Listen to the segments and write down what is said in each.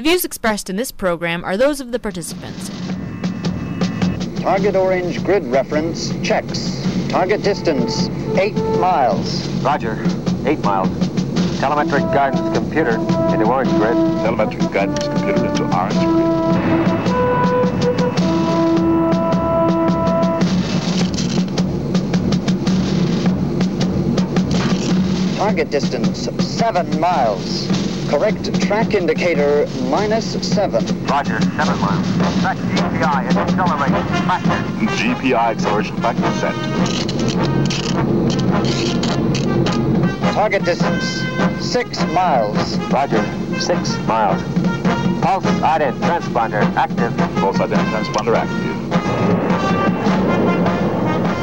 The views expressed in this program are those of the participants. Target orange grid reference checks. Target distance 8 miles. Roger. 8 miles. Telemetric guidance computer into orange grid. Telemetric guidance computer into orange grid. Target distance 7 miles. Correct track indicator minus 7. Roger. 7 miles. Set GPI and acceleration factor. GPI acceleration factor set. Target distance 6 miles. Roger. 6 miles. Pulse ident transponder active. Pulse ident transponder active.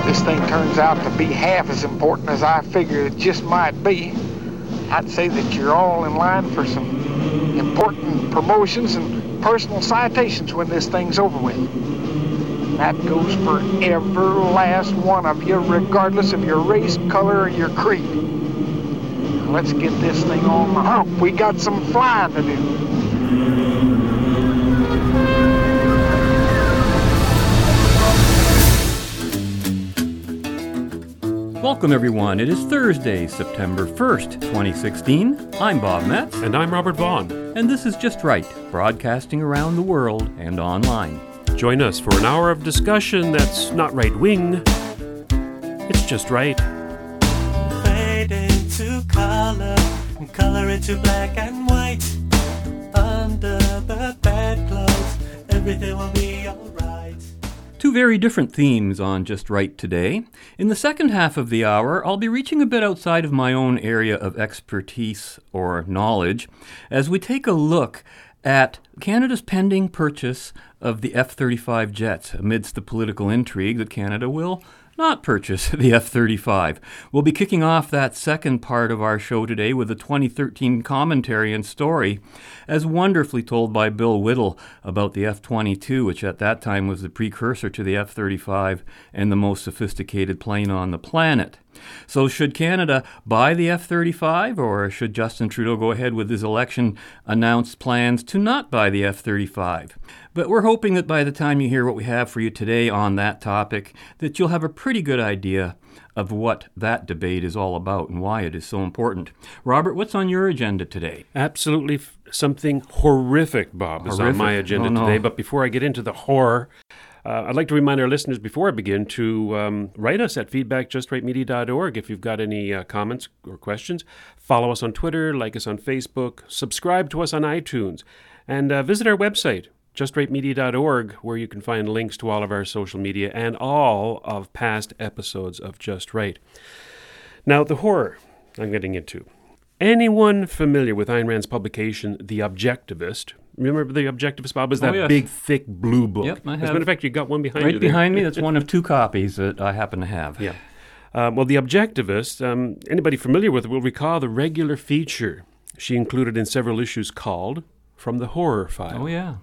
this thing turns out to be half as important as I figured it just might be, I'd say that you're all in line for some important promotions and personal citations when this thing's over with. That goes for every last one of you, regardless of your race, color, or your creed. Let's get this thing on the hump. We got some flying to do. Welcome, everyone. It is Thursday, September 1st, 2016. I'm Bob Metz, And I'm Robert Vaughn. and this is Just Right, broadcasting around the world and online. Join us for an hour of discussion that's not right wing, it's just right. fade into color and color into black and white. Under the bedclothes, everything will be alright. Two very different themes on Just Right today. In the second half of the hour, I'll be reaching a bit outside of my own area of expertise or knowledge as we take a look at Canada's pending purchase of the F 35 jets amidst the political intrigue that Canada will not purchase the F 35. We'll be kicking off that second part of our show today with a 2013 commentary and story, as wonderfully told by Bill Whittle about the F 22, which at that time was the precursor to the F 35 and the most sophisticated plane on the planet. So, should Canada buy the F 35, or should Justin Trudeau go ahead with his election announced plans to not buy the F 35? But we're hoping that by the time you hear what we have for you today on that topic, that you'll have a pretty good idea of what that debate is all about and why it is so important. Robert, what's on your agenda today? Absolutely f- something horrific, Bob, is on my agenda Oh, no. today. But before I get into the horror, uh, I'd like to remind our listeners before I begin to um, write us at feedbackjustrightmedia.org if you've got any uh, comments or questions. Follow us on Twitter, like us on Facebook, subscribe to us on iTunes, and uh, visit our website, justrightmedia.org, where you can find links to all of our social media and all of past episodes of Just Right. Now, the horror I'm getting into. Anyone familiar with Ayn Rand's publication, The Objectivist? Remember The Objectivist, Bob? Was Oh, that yes. big, thick blue book? Yep, I As a have- matter of fact, you got one behind you. Right behind me, that's one of two copies that I happen to have. Yeah. Uh, well, The Objectivist, um, anybody familiar with it will recall the regular feature she included in several issues called From the Horror File. Oh, yeah.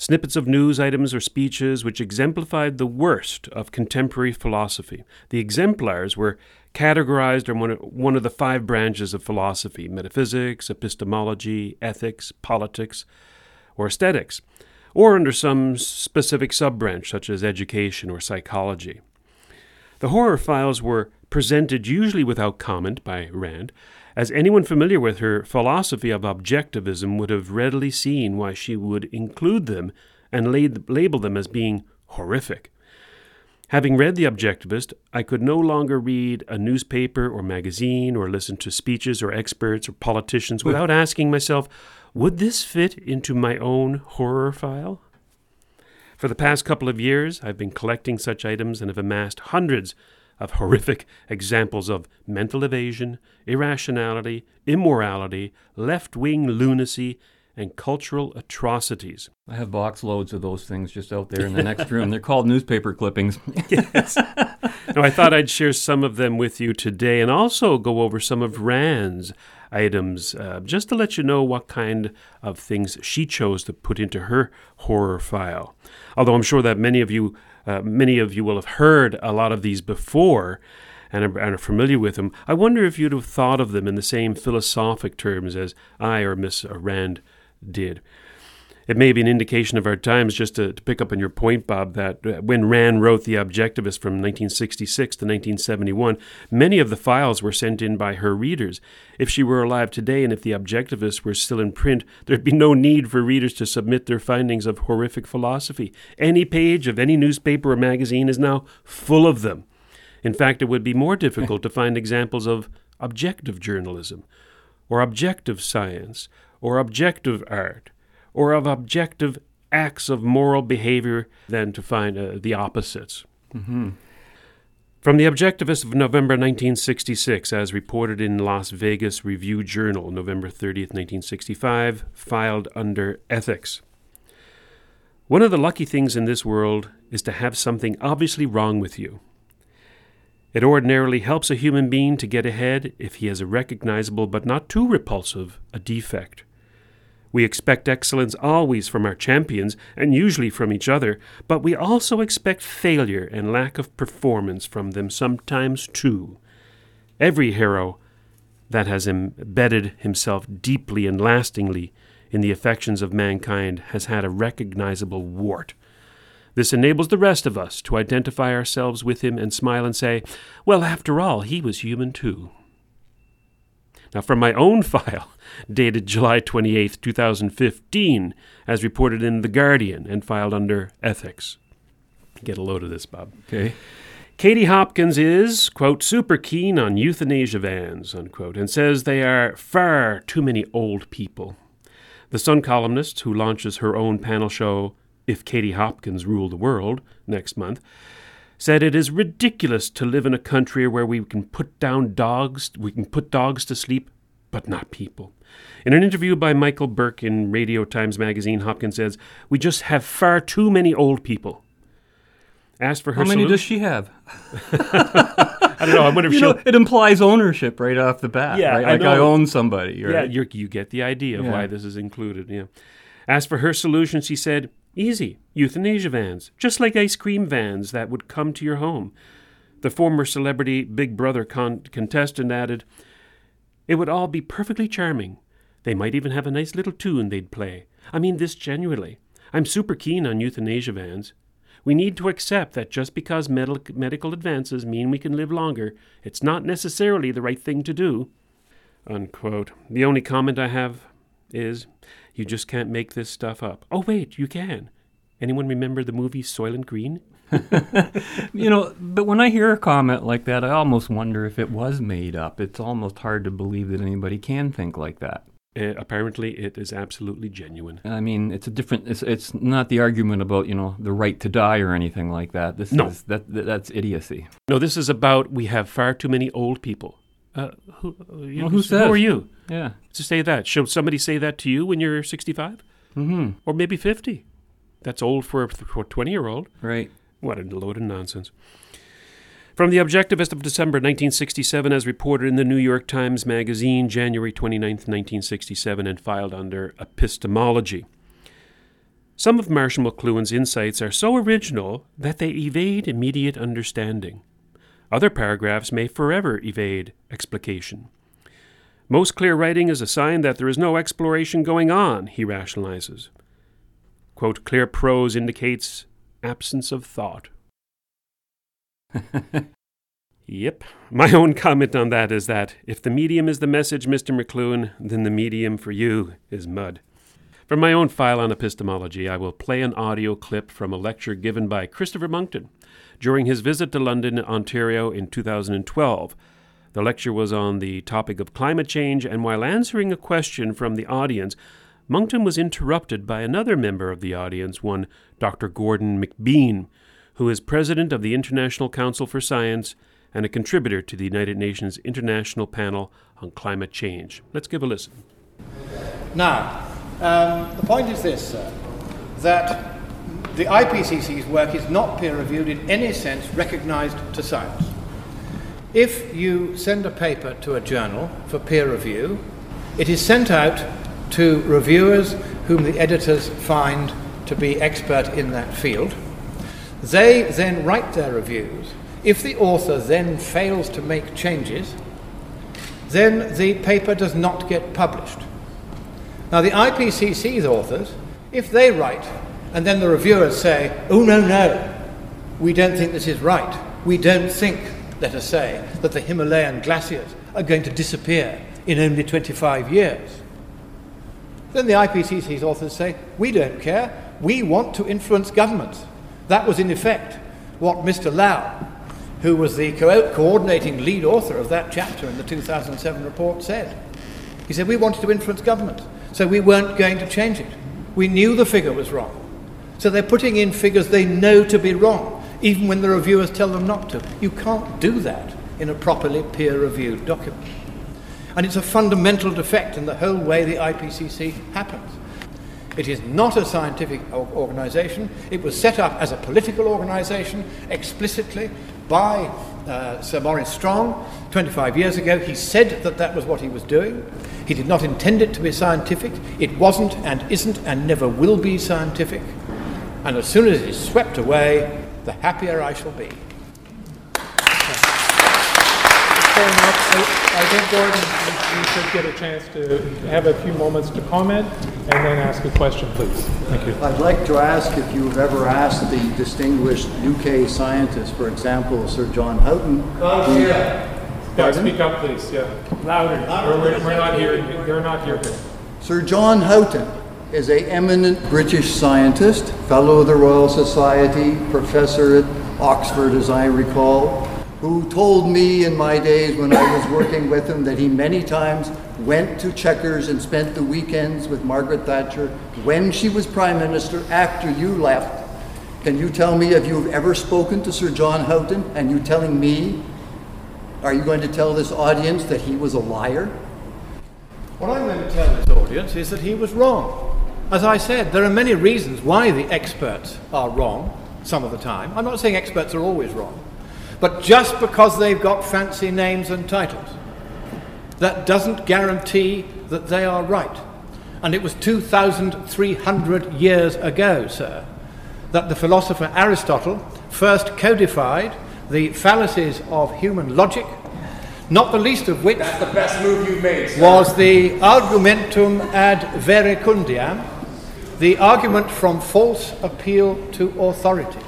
Snippets of news items or speeches which exemplified the worst of contemporary philosophy. The exemplars were categorized in one of, the five branches of philosophy metaphysics, epistemology, ethics, politics, or aesthetics, or under some specific sub branch such as education or psychology. The horror files were presented usually without comment by Rand, as anyone familiar with her philosophy of objectivism would have readily seen why she would include them and laid, label them as being horrific. Having read The Objectivist, I could no longer read a newspaper or magazine or listen to speeches or experts or politicians without asking myself, would this fit into my own horror file? For the past couple of years, I've been collecting such items and have amassed hundreds of horrific examples of mental evasion, irrationality, immorality, left wing lunacy, and cultural atrocities. I have box loads of those things just out there in the next room. They're called newspaper clippings. yes. Now, I thought I'd share some of them with you today and also go over some of Rand's items uh, just to let you know what kind of things she chose to put into her horror file. Although I'm sure that many of you, uh, many of you will have heard a lot of these before and are, and are familiar with them. I wonder if you'd have thought of them in the same philosophic terms as I or Miss Rand did. It may be an indication of our times, just to, to pick up on your point, Bob, that uh, when Rand wrote The Objectivist from 1966 to 1971, many of the files were sent in by her readers. If she were alive today and if The Objectivist were still in print, there'd be no need for readers to submit their findings of horrific philosophy. Any page of any newspaper or magazine is now full of them. In fact, it would be more difficult to find examples of objective journalism, or objective science, or objective art or of objective acts of moral behavior than to find uh, the opposites. Mm-hmm. From the Objectivist of November 1966, as reported in Las Vegas Review Journal, November 30th, 1965, filed under Ethics. One of the lucky things in this world is to have something obviously wrong with you. It ordinarily helps a human being to get ahead if he has a recognizable but not too repulsive a defect. We expect excellence always from our champions, and usually from each other, but we also expect failure and lack of performance from them sometimes too. Every hero that has embedded himself deeply and lastingly in the affections of mankind has had a recognizable wart. This enables the rest of us to identify ourselves with him and smile and say, Well, after all, he was human too. Now, from my own file, dated July 28, 2015, as reported in The Guardian and filed under Ethics. Get a load of this, Bob. Okay. Katie Hopkins is, quote, super keen on euthanasia vans, unquote, and says they are far too many old people. The Sun columnist, who launches her own panel show, If Katie Hopkins Ruled the World, next month, said it is ridiculous to live in a country where we can put down dogs, we can put dogs to sleep, but not people. In an interview by Michael Burke in Radio Times Magazine, Hopkins says, We just have far too many old people. Asked for her How many solu- does she have? I don't know. I wonder if You she'll. know, it implies ownership right off the bat. Yeah, right? I like I know. own somebody. Yeah, Right? you you get the idea of Yeah. why this is included. Yeah. As for her solution, she said, "Easy, euthanasia vans, just like ice cream vans that would come to your home." The former celebrity Big Brother con- contestant added, "It would all be perfectly charming. They might even have a nice little tune they'd play. I mean this genuinely. I'm super keen on euthanasia vans." We need to accept that just because med- medical advances mean we can live longer, it's not necessarily the right thing to do. Unquote. The only comment I have is you just can't make this stuff up. Oh, wait, you can. Anyone remember the movie Soylent Green? You know, but when I hear a comment like that, I almost wonder if it was made up. It's almost hard to believe that anybody can think like that. Uh, apparently, it is absolutely genuine. I mean, it's a different. It's it's not the argument about you know the right to die or anything like that. This No. is that, that that's idiocy. No, this is about we have far too many old people. Uh, who, you, Well, who Who says? are you Yeah. to say that? Should somebody say that to you when you're 65? Mm-hmm. Or maybe 50? That's old for a 20 year old. Right. What a load of nonsense. From the Objectivist of December 1967, as reported in the New York Times Magazine, January 29, 1967, and filed under Epistemology. Some of Marshall McLuhan's insights are so original that they evade immediate understanding. Other paragraphs may forever evade explication. Most clear writing is a sign that there is no exploration going on, he rationalizes. Quote, clear prose indicates absence of thought. yep. My own comment on that is that if the medium is the message, Mr. McLuhan, then the medium for you is mud. From my own file on epistemology, I will play an audio clip from a lecture given by Christopher Monckton during his visit to London, Ontario in 2012. The lecture was on the topic of climate change, and while answering a question from the audience, Monckton was interrupted by another member of the audience, one Dr. Gordon McBean, who is president of the International Council for Science and a contributor to the United Nations International Panel on Climate Change. Let's give a listen. Now, um, the point is this, sir, that the IPCC's work is not peer reviewed in any sense recognised to science. If you send a paper to a journal for peer review, it is sent out to reviewers whom the editors find to be expert in that field. They then write their reviews. If the author then fails to make changes, then the paper does not get published. Now, the IPCC's authors, if they write and then the reviewers say, oh, no, no, we don't think this is right, we don't think, let us say, that the Himalayan glaciers are going to disappear in only 25 years, then the IPCC's authors say, we don't care, we want to influence governments. That was, in effect, what Mr. Lal, who was the co- coordinating lead author of that chapter in the 2007 report, said. He said, We wanted to influence government, so we weren't going to change it. We knew the figure was wrong. So they're putting in figures they know to be wrong, even when the reviewers tell them not to. You can't do that in a properly peer reviewed document. And it's a fundamental defect in the whole way the IPCC happens. It is not a scientific organization. It was set up as a political organization explicitly by uh, Sir Maurice Strong 25 years ago. He said that that was what he was doing. He did not intend it to be scientific. It wasn't and isn't and never will be scientific. And as soon as it is swept away, the happier I shall be. very much. I think, Gordon, you should get a chance to have a few moments to comment and then ask a question, please. Thank you. I'd like to ask if you've ever asked the distinguished UK scientist, for example, Sir John Houghton. Oh, yeah. Yeah, speak up, please. Yeah, louder. We're, we're not here. They're not here. Sir John Houghton is a eminent British scientist, fellow of the Royal Society, professor at Oxford, as I recall, who told me in my days when I was working with him that he many times went to Chequers and spent the weekends with Margaret Thatcher when she was Prime Minister after you left. Can you tell me if you've ever spoken to Sir John Houghton and you telling me, are you going to tell this audience that he was a liar? What I'm going to tell this audience is that he was wrong. As I said, there are many reasons why the experts are wrong some of the time. I'm not saying experts are always wrong. But just because they've got fancy names and titles, that doesn't guarantee that they are right. And it was 2,300 years ago, sir, that the philosopher Aristotle first codified the fallacies of human logic, not the least of which the best move you've made, was the argumentum ad verecundiam, the argument from false appeal to authority.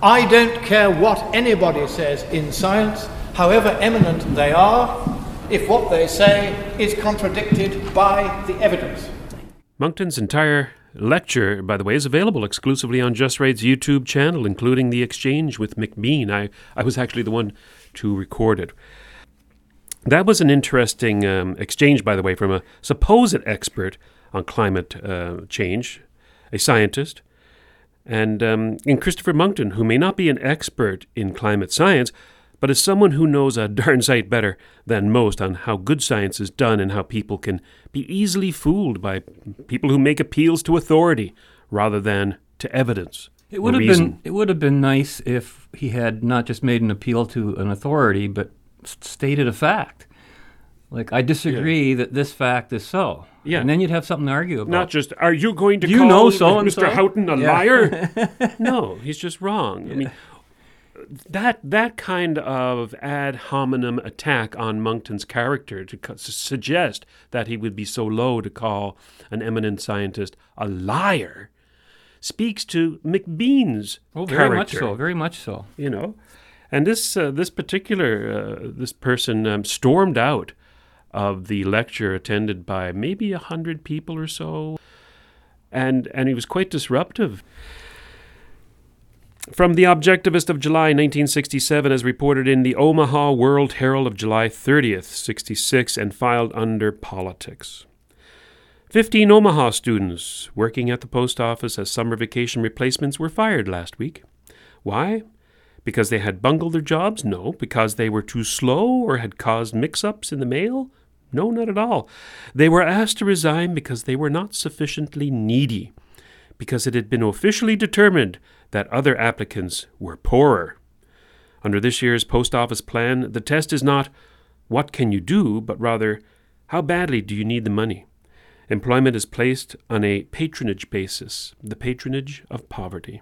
I don't care what anybody says in science, however eminent they are, if what they say is contradicted by the evidence. Monckton's entire lecture, by the way, is available exclusively on Just Right's YouTube channel, including the exchange with McBean. I, I was actually the one to record it. That was an interesting um, exchange, by the way, from a supposed expert on climate uh, change, a scientist, and um, in Christopher Monckton, who may not be an expert in climate science, but is someone who knows a darn sight better than most on how good science is done and how people can be easily fooled by people who make appeals to authority rather than to evidence. It would have reason. been it would have been nice if he had not just made an appeal to an authority, but stated a fact. Like I disagree that this fact is so. Yeah. and then you'd have something to argue about. Not just, are you going to you call know so-and-so?" Mr. Houghton a Yeah. liar? no, he's just wrong. I mean, that that kind of ad hominem attack on Monckton's character to co- suggest that he would be so low to call an eminent scientist a liar speaks to McBean's oh, very character. much so. Very much so. you know. And this uh, this particular uh, this person um, stormed out of the lecture attended by maybe a hundred people or so, and and he was quite disruptive. From the Objectivist of July 1967, as reported in the Omaha World Herald of July 30th, 66, and filed under Politics. Fifteen Omaha students working at the post office as summer vacation replacements were fired last week. Why? Because they had bungled their jobs? No. Because they were too slow or had caused mix ups in the mail? No, not at all. They were asked to resign because they were not sufficiently needy, because it had been officially determined that other applicants were poorer. Under this year's post office plan, the test is not what can you do, but rather how badly do you need the money. Employment is placed on a patronage basis, the patronage of poverty.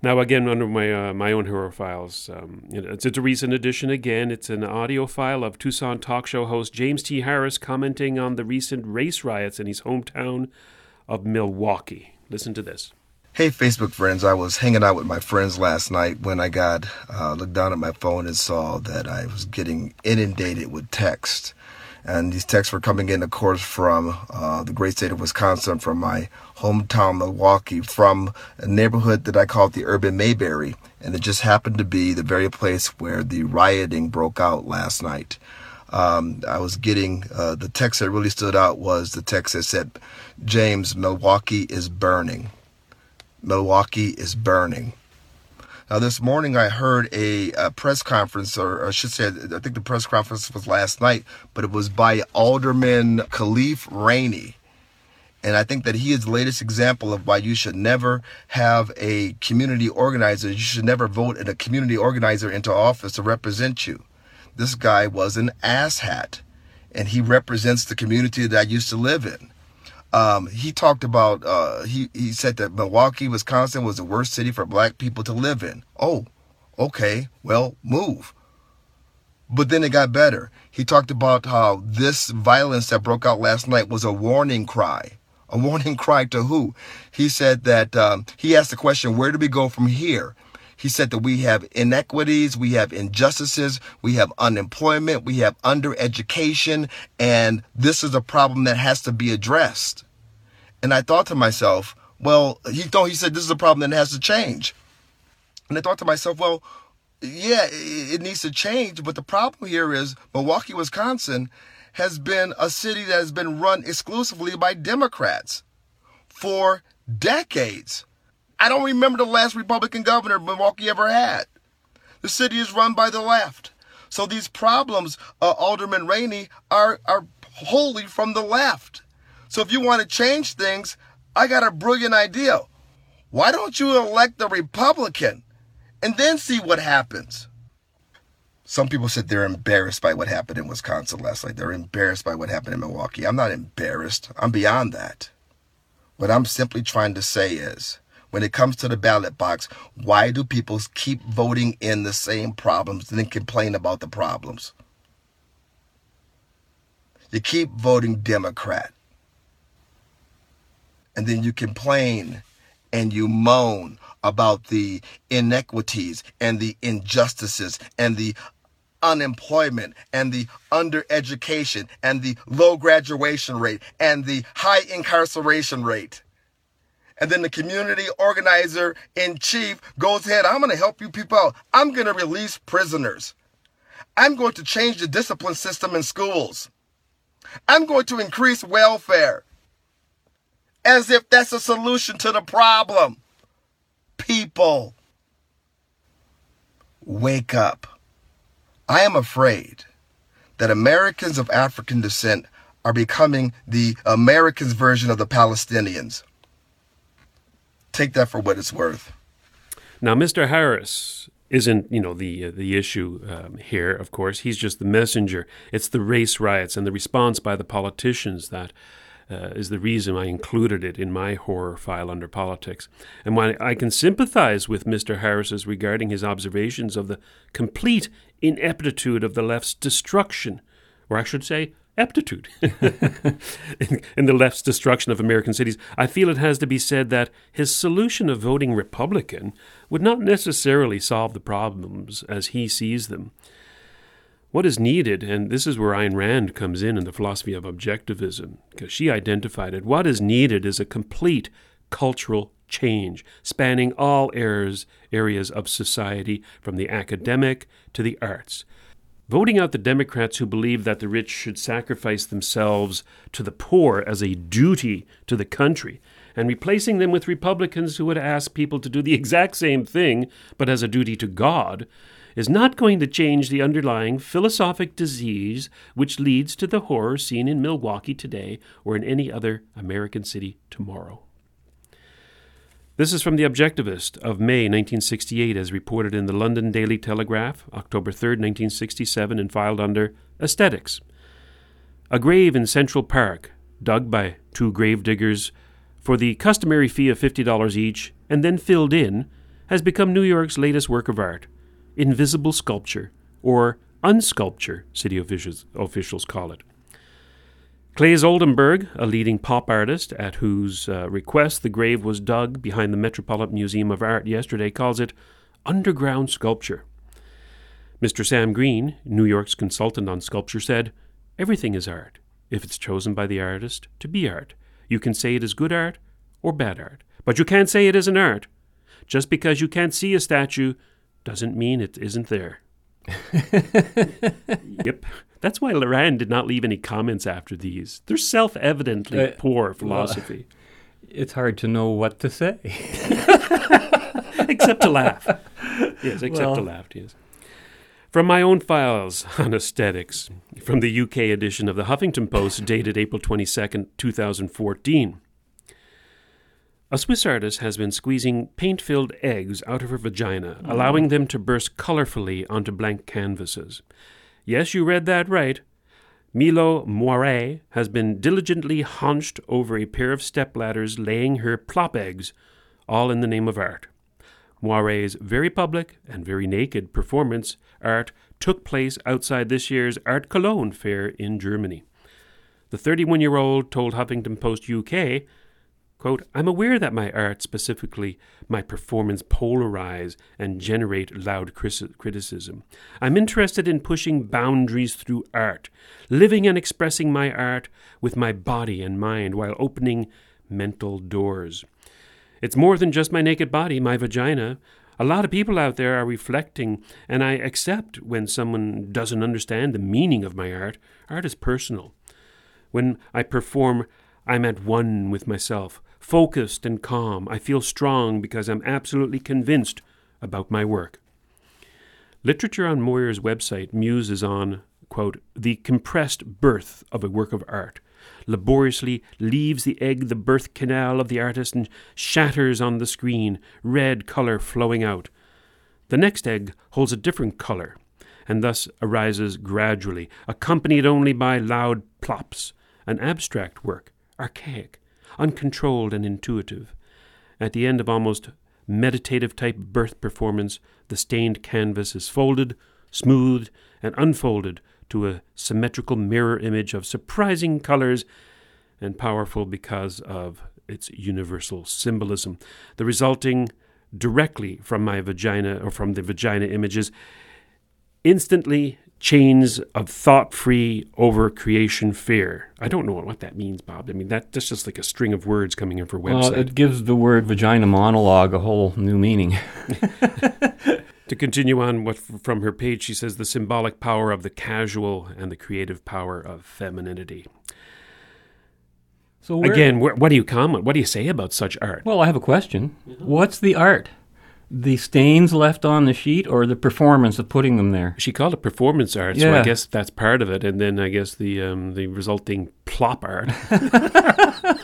Now, again, under my uh, my own hero files, um, it's, it's a recent edition. Again, it's an audio file of Tucson talk show host James T. Harris commenting on the recent race riots in his hometown of Milwaukee. Listen to this. Hey, Facebook friends. I was hanging out with my friends last night when I got uh, looked down at my phone and saw that I was getting inundated with text. And these texts were coming in, of course, from uh, the great state of Wisconsin, from my hometown, Milwaukee, from a neighborhood that I call the urban Mayberry. And it just happened to be the very place where the rioting broke out last night. Um, I was getting uh, the text that really stood out was the text that said, James, Milwaukee is burning. Milwaukee is burning. Now, this morning I heard a, a, press conference, or I should say, I think the press conference was last night, but it was by Alderman Khalif Rainey. And I think that he is the latest example of why you should never have a community organizer. You should never vote in a community organizer into office to represent you. This guy was an asshat, and he represents the community that I used to live in. Um, he talked about uh, he he said that Milwaukee, Wisconsin was the worst city for black people to live in. Oh, okay, well, move. But then it got better. He talked about how this violence that broke out last night was a warning cry. A warning cry to who? He said that um, he asked the question, where do we go from here? He said that we have inequities, we have injustices, we have unemployment, we have undereducation, and this is a problem that has to be addressed. And I thought to myself, well, he thought he said this is a problem that has to change. And I thought to myself, well, yeah, it needs to change, but the problem here is Milwaukee, Wisconsin has been a city that has been run exclusively by Democrats for decades. I don't remember the last Republican governor Milwaukee ever had. The city is run by the left. So these problems, uh, Alderman Rainey, are, are wholly from the left. So if you want to change things, I got a brilliant idea. Why don't you elect a Republican and then see what happens? Some people said they're embarrassed by what happened in Wisconsin last night. They're embarrassed by what happened in Milwaukee. I'm not embarrassed. I'm beyond that. What I'm simply trying to say is when it comes to the ballot box, why do people keep voting in the same problems and then complain about the problems? You keep voting Democrat. And then you complain and you moan about the inequities and the injustices and the unemployment and the undereducation and the low graduation rate and the high incarceration rate. And then the community organizer in chief goes ahead, I'm going to help you people out. I'm going to release prisoners. I'm going to change the discipline system in schools. I'm going to increase welfare. As if that's a solution to the problem. People, wake up. I am afraid that Americans of African descent are becoming the Americans' version of the Palestinians take that for what it's worth. Now, Mr. Harris isn't, you know, the uh, the issue um, here. Of course, he's just the messenger. It's the race riots and the response by the politicians that uh, is the reason I included it in my horror file under politics. And while I can sympathize with Mr. Harris's regarding his observations of the complete ineptitude of the left's destruction, or I should say, aptitude in, in, the left's destruction of American cities, I feel it has to be said that his solution of voting Republican would not necessarily solve the problems as he sees them. What is needed, and this is where Ayn Rand comes in in the philosophy of objectivism, because she identified it, what is needed is a complete cultural change spanning all areas, areas of society, from the academic to the arts. Voting out the Democrats who believe that the rich should sacrifice themselves to the poor as a duty to the country, and replacing them with Republicans who would ask people to do the exact same thing, but as a duty to God, is not going to change the underlying philosophic disease which leads to the horror seen in Milwaukee today or in any other American city tomorrow. This is from The Objectivist of May 1968, as reported in the London Daily Telegraph, October 3, 1967, and filed under Aesthetics. A grave in Central Park, dug by two grave diggers for the customary fee of $50 each, and then filled in, has become New York's latest work of art invisible sculpture, or unsculpture, city officials, officials call it. Claes Oldenburg, a leading pop artist at whose uh, request the grave was dug behind the Metropolitan Museum of Art yesterday, calls it underground sculpture. Mr. Sam Green, New York's consultant on sculpture, said, Everything is art, if it's chosen by the artist to be art. You can say it is good art or bad art, but you can't say it isn't art. Just because you can't see a statue doesn't mean it isn't there. yep. That's why Laran did not leave any comments after these. They're self evidently Uh, poor philosophy. It's hard to know what to say. except to laugh. Yes, except Well- to laugh, yes. From my own files on aesthetics, from the UK edition of the Huffington Post dated April 22nd, 2014. A Swiss artist has been squeezing paint filled eggs out of her vagina, allowing them to burst colorfully onto blank canvases. Yes, you read that right. Milo Moiré has been diligently hunched over a pair of stepladders, laying her plop eggs, all in the name of art. Moiré's very public and very naked performance art took place outside this year's Art Cologne fair in Germany. The 31 year old told Huffington Post UK, quote, I'm aware that my art, specifically my performance, polarize and generate loud criticism. I'm interested in pushing boundaries through art, living and expressing my art with my body and mind while opening mental doors. It's more than just my naked body, my vagina. A lot of people out there are reflecting, and I accept when someone doesn't understand the meaning of my art. Art is personal. When I perform, I'm at one with myself, focused and calm. I feel strong because I'm absolutely convinced about my work. Literature on Moyer's website muses on, quote, the compressed birth of a work of art, laboriously leaves the egg the birth canal of the artist and shatters on the screen, red color flowing out. The next egg holds a different color, and thus arises gradually, accompanied only by loud plops, an abstract work, archaic, uncontrolled and intuitive. At the end of almost meditative type birth performance, the stained canvas is folded, smoothed, and unfolded to a symmetrical mirror image of surprising colors and powerful because of its universal symbolism. The resulting directly from my vagina or from the vagina images instantly chains of thought free over creation fear. I don't know what that means, Bob. I mean, that, that's just like a string of words coming in for website. Well, it gives the word vagina monologue a whole new meaning. To continue on what from her page, she says the symbolic power of the casual and the creative power of femininity. So where- again, wh- what do you comment? What do you say about such art? Well, I have a question. What's the art? The stains left on the sheet or the performance of putting them there? She called it performance art, so I guess that's part of it, and then I guess the um, the resulting plop art.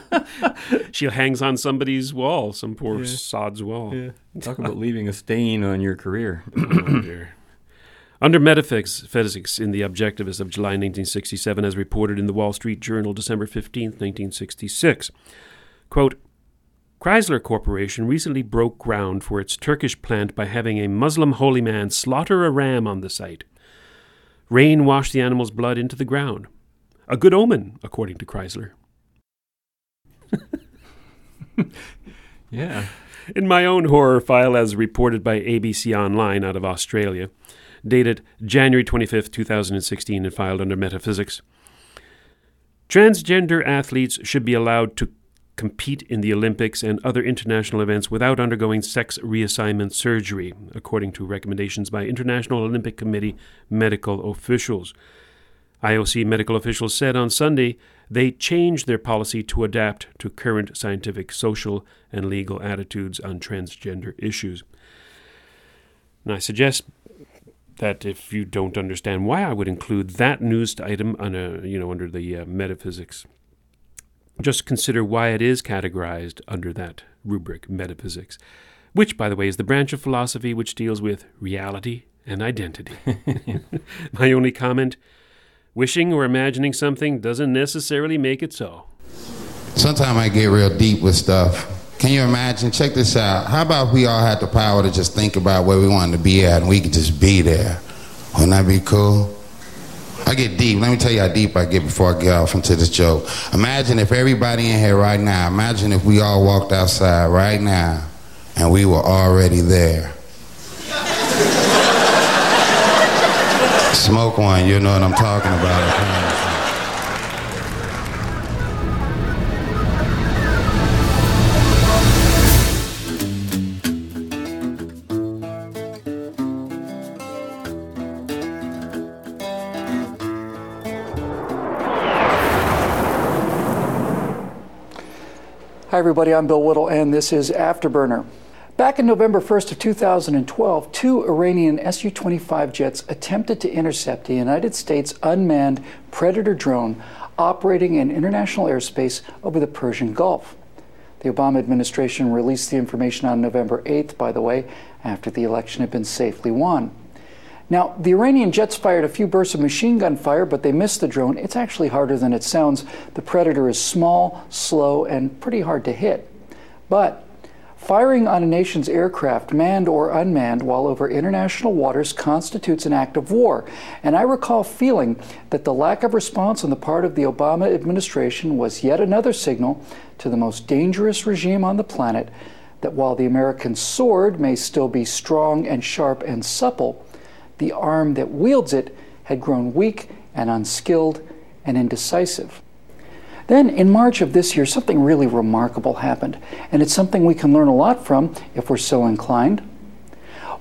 she hangs on somebody's wall, some poor Yeah. sod's wall. Yeah. Talk about leaving a stain on your career. Oh. Under metaphysics physics in the Objectivist of July 1967, as reported in the Wall Street Journal, December 15, 1966. Quote, Chrysler Corporation recently broke ground for its Turkish plant by having a Muslim holy man slaughter a ram on the site. Rain washed the animal's blood into the ground. A good omen, according to Chrysler. yeah. In my own horror file, as reported by ABC Online out of Australia, dated January 25th, 2016, and filed under Metaphysics, transgender athletes should be allowed to compete in the Olympics and other international events without undergoing sex reassignment surgery, according to recommendations by International Olympic Committee medical officials. IOC medical officials said on Sunday they changed their policy to adapt to current scientific, social, and legal attitudes on transgender issues. And I suggest that if you don't understand why I would include that news item on a, you know, under the uh, metaphysics, just consider why it is categorized under that rubric, metaphysics, which, by the way, is the branch of philosophy which deals with reality and identity. My only comment wishing or imagining something doesn't necessarily make it so. Sometimes I get real deep with stuff. Can you imagine? Check this out. How about we all had the power to just think about where we wanted to be at and we could just be there? Wouldn't that be cool? I get deep. Let me tell you how deep I get before I get off into this joke. Imagine if everybody in here right now, imagine if we all walked outside right now and we were already there. Smoke one, you know what I'm talking about. Everybody, I'm Bill Whittle and this is Afterburner. Back in November 1st of 2012, two Iranian Su-25 jets attempted to intercept a United States unmanned Predator drone operating in international airspace over the Persian Gulf. The Obama administration released the information on November 8th, by the way, after the election had been safely won. Now, the Iranian jets fired a few bursts of machine gun fire, but they missed the drone. It's actually harder than it sounds. The Predator is small, slow, and pretty hard to hit. But firing on a nation's aircraft, manned or unmanned, while over international waters constitutes an act of war. And I recall feeling that the lack of response on the part of the Obama administration was yet another signal to the most dangerous regime on the planet that while the American sword may still be strong and sharp and supple, the arm that wields it had grown weak and unskilled and indecisive. Then, in March of this year, something really remarkable happened, and it's something we can learn a lot from if we're so inclined.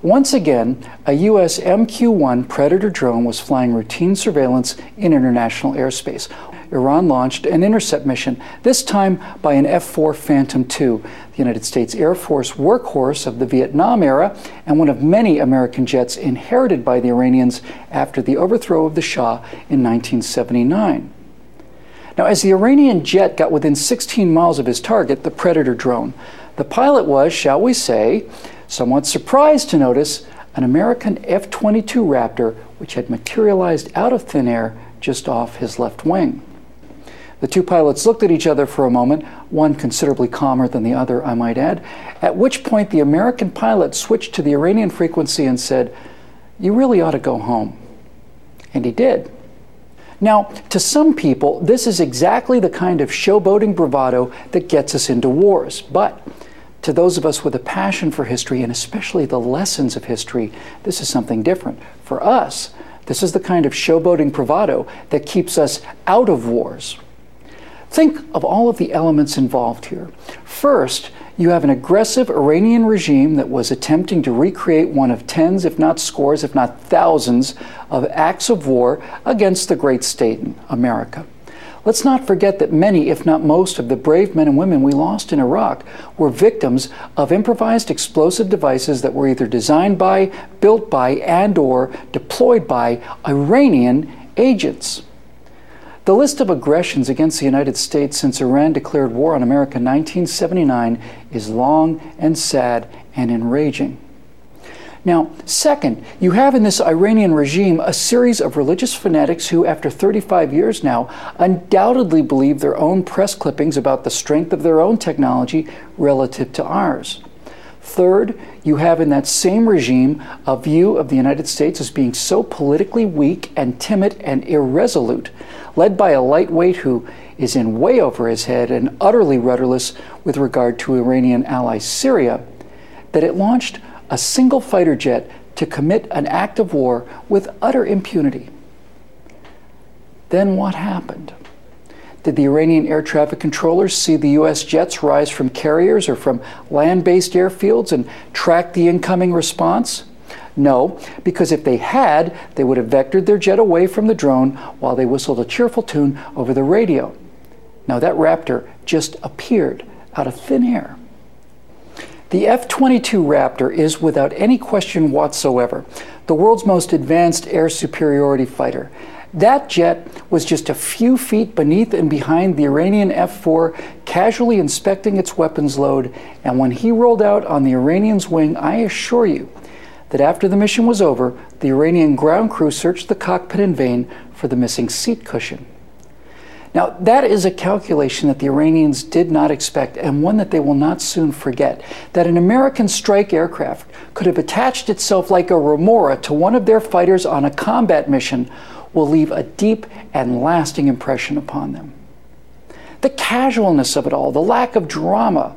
Once again, a U.S. MQ 1 Predator drone was flying routine surveillance in international airspace. Iran launched an intercept mission, this time by an F 4 Phantom II, the United States Air Force workhorse of the Vietnam era and one of many American jets inherited by the Iranians after the overthrow of the Shah in 1979. Now, as the Iranian jet got within 16 miles of his target, the Predator drone, the pilot was, shall we say, somewhat surprised to notice an American F 22 Raptor which had materialized out of thin air just off his left wing. The two pilots looked at each other for a moment, one considerably calmer than the other, I might add, at which point the American pilot switched to the Iranian frequency and said, You really ought to go home. And he did. Now, to some people, this is exactly the kind of showboating bravado that gets us into wars. But to those of us with a passion for history, and especially the lessons of history, this is something different. For us, this is the kind of showboating bravado that keeps us out of wars. Think of all of the elements involved here. First, you have an aggressive Iranian regime that was attempting to recreate one of tens, if not scores, if not thousands, of acts of war against the great state, in America. Let's not forget that many, if not most, of the brave men and women we lost in Iraq were victims of improvised explosive devices that were either designed by, built by, and or deployed by Iranian agents. The list of aggressions against the United States since Iran declared war on America in 1979 is long and sad and enraging. Now, second, you have in this Iranian regime a series of religious fanatics who, after 35 years now, undoubtedly believe their own press clippings about the strength of their own technology relative to ours. Third, you have in that same regime a view of the United States as being so politically weak and timid and irresolute, led by a lightweight who is in way over his head and utterly rudderless with regard to Iranian ally Syria, that it launched a single fighter jet to commit an act of war with utter impunity. Then what happened? Did the Iranian air traffic controllers see the U.S. jets rise from carriers or from land based airfields and track the incoming response? No, because if they had, they would have vectored their jet away from the drone while they whistled a cheerful tune over the radio. Now, that Raptor just appeared out of thin air. The F 22 Raptor is, without any question whatsoever, the world's most advanced air superiority fighter. That jet was just a few feet beneath and behind the Iranian F 4, casually inspecting its weapons load. And when he rolled out on the Iranian's wing, I assure you that after the mission was over, the Iranian ground crew searched the cockpit in vain for the missing seat cushion. Now, that is a calculation that the Iranians did not expect and one that they will not soon forget. That an American strike aircraft could have attached itself like a remora to one of their fighters on a combat mission will leave a deep and lasting impression upon them. The casualness of it all, the lack of drama,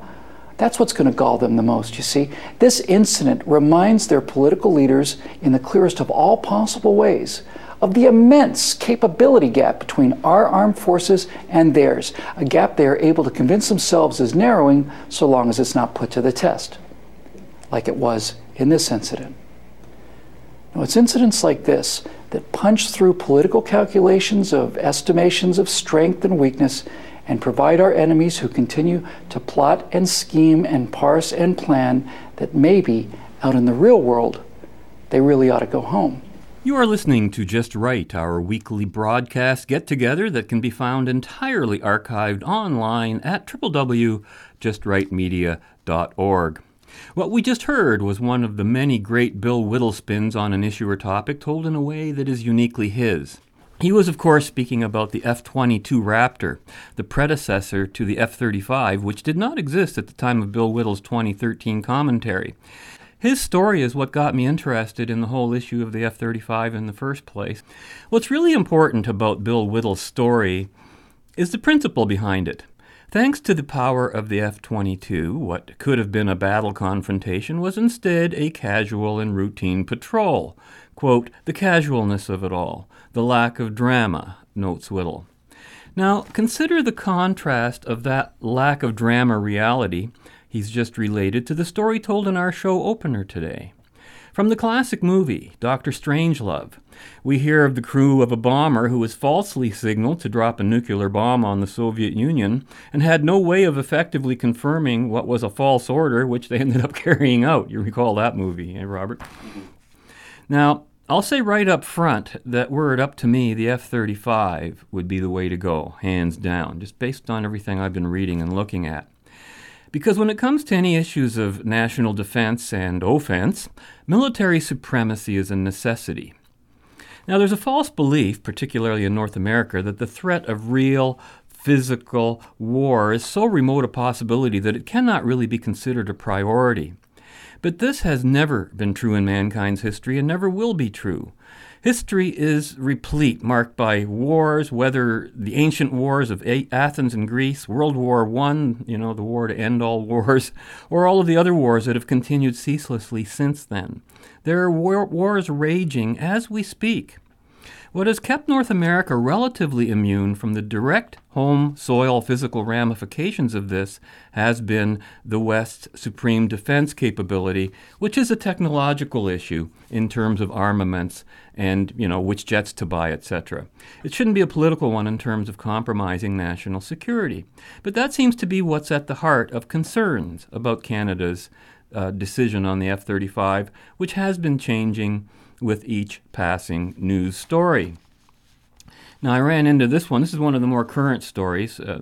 that's what's going to gall them the most, you see. This incident reminds their political leaders, in the clearest of all possible ways, of the immense capability gap between our armed forces and theirs, a gap they are able to convince themselves is narrowing so long as it's not put to the test, like it was in this incident. Now, it's incidents like this that punch through political calculations of estimations of strength and weakness and provide our enemies who continue to plot and scheme and parse and plan that maybe out in the real world they really ought to go home. You are listening to Just Right, our weekly broadcast get together that can be found entirely archived online at www.justrightmedia.org. What we just heard was one of the many great Bill Whittle spins on an issue or topic told in a way that is uniquely his. He was, of course, speaking about the F 22 Raptor, the predecessor to the F 35, which did not exist at the time of Bill Whittle's 2013 commentary. His story is what got me interested in the whole issue of the F 35 in the first place. What's really important about Bill Whittle's story is the principle behind it. Thanks to the power of the F 22, what could have been a battle confrontation was instead a casual and routine patrol. Quote, the casualness of it all, the lack of drama, notes Whittle. Now, consider the contrast of that lack of drama reality he's just related to the story told in our show opener today. From the classic movie, Dr. Strangelove, we hear of the crew of a bomber who was falsely signaled to drop a nuclear bomb on the Soviet Union and had no way of effectively confirming what was a false order, which they ended up carrying out. You recall that movie, eh, Robert? Now, I'll say right up front that were it up to me, the F 35 would be the way to go, hands down, just based on everything I've been reading and looking at. Because when it comes to any issues of national defense and offense, military supremacy is a necessity. Now, there's a false belief, particularly in North America, that the threat of real, physical war is so remote a possibility that it cannot really be considered a priority. But this has never been true in mankind's history and never will be true. History is replete, marked by wars, whether the ancient wars of Athens and Greece, World War I, you know, the war to end all wars, or all of the other wars that have continued ceaselessly since then. There are war- wars raging as we speak. What has kept North America relatively immune from the direct home soil physical ramifications of this has been the West's supreme defense capability, which is a technological issue in terms of armaments and, you know, which jets to buy, etc. It shouldn't be a political one in terms of compromising national security. But that seems to be what's at the heart of concerns about Canada's uh, decision on the F 35, which has been changing with each passing news story. Now, I ran into this one. This is one of the more current stories, uh,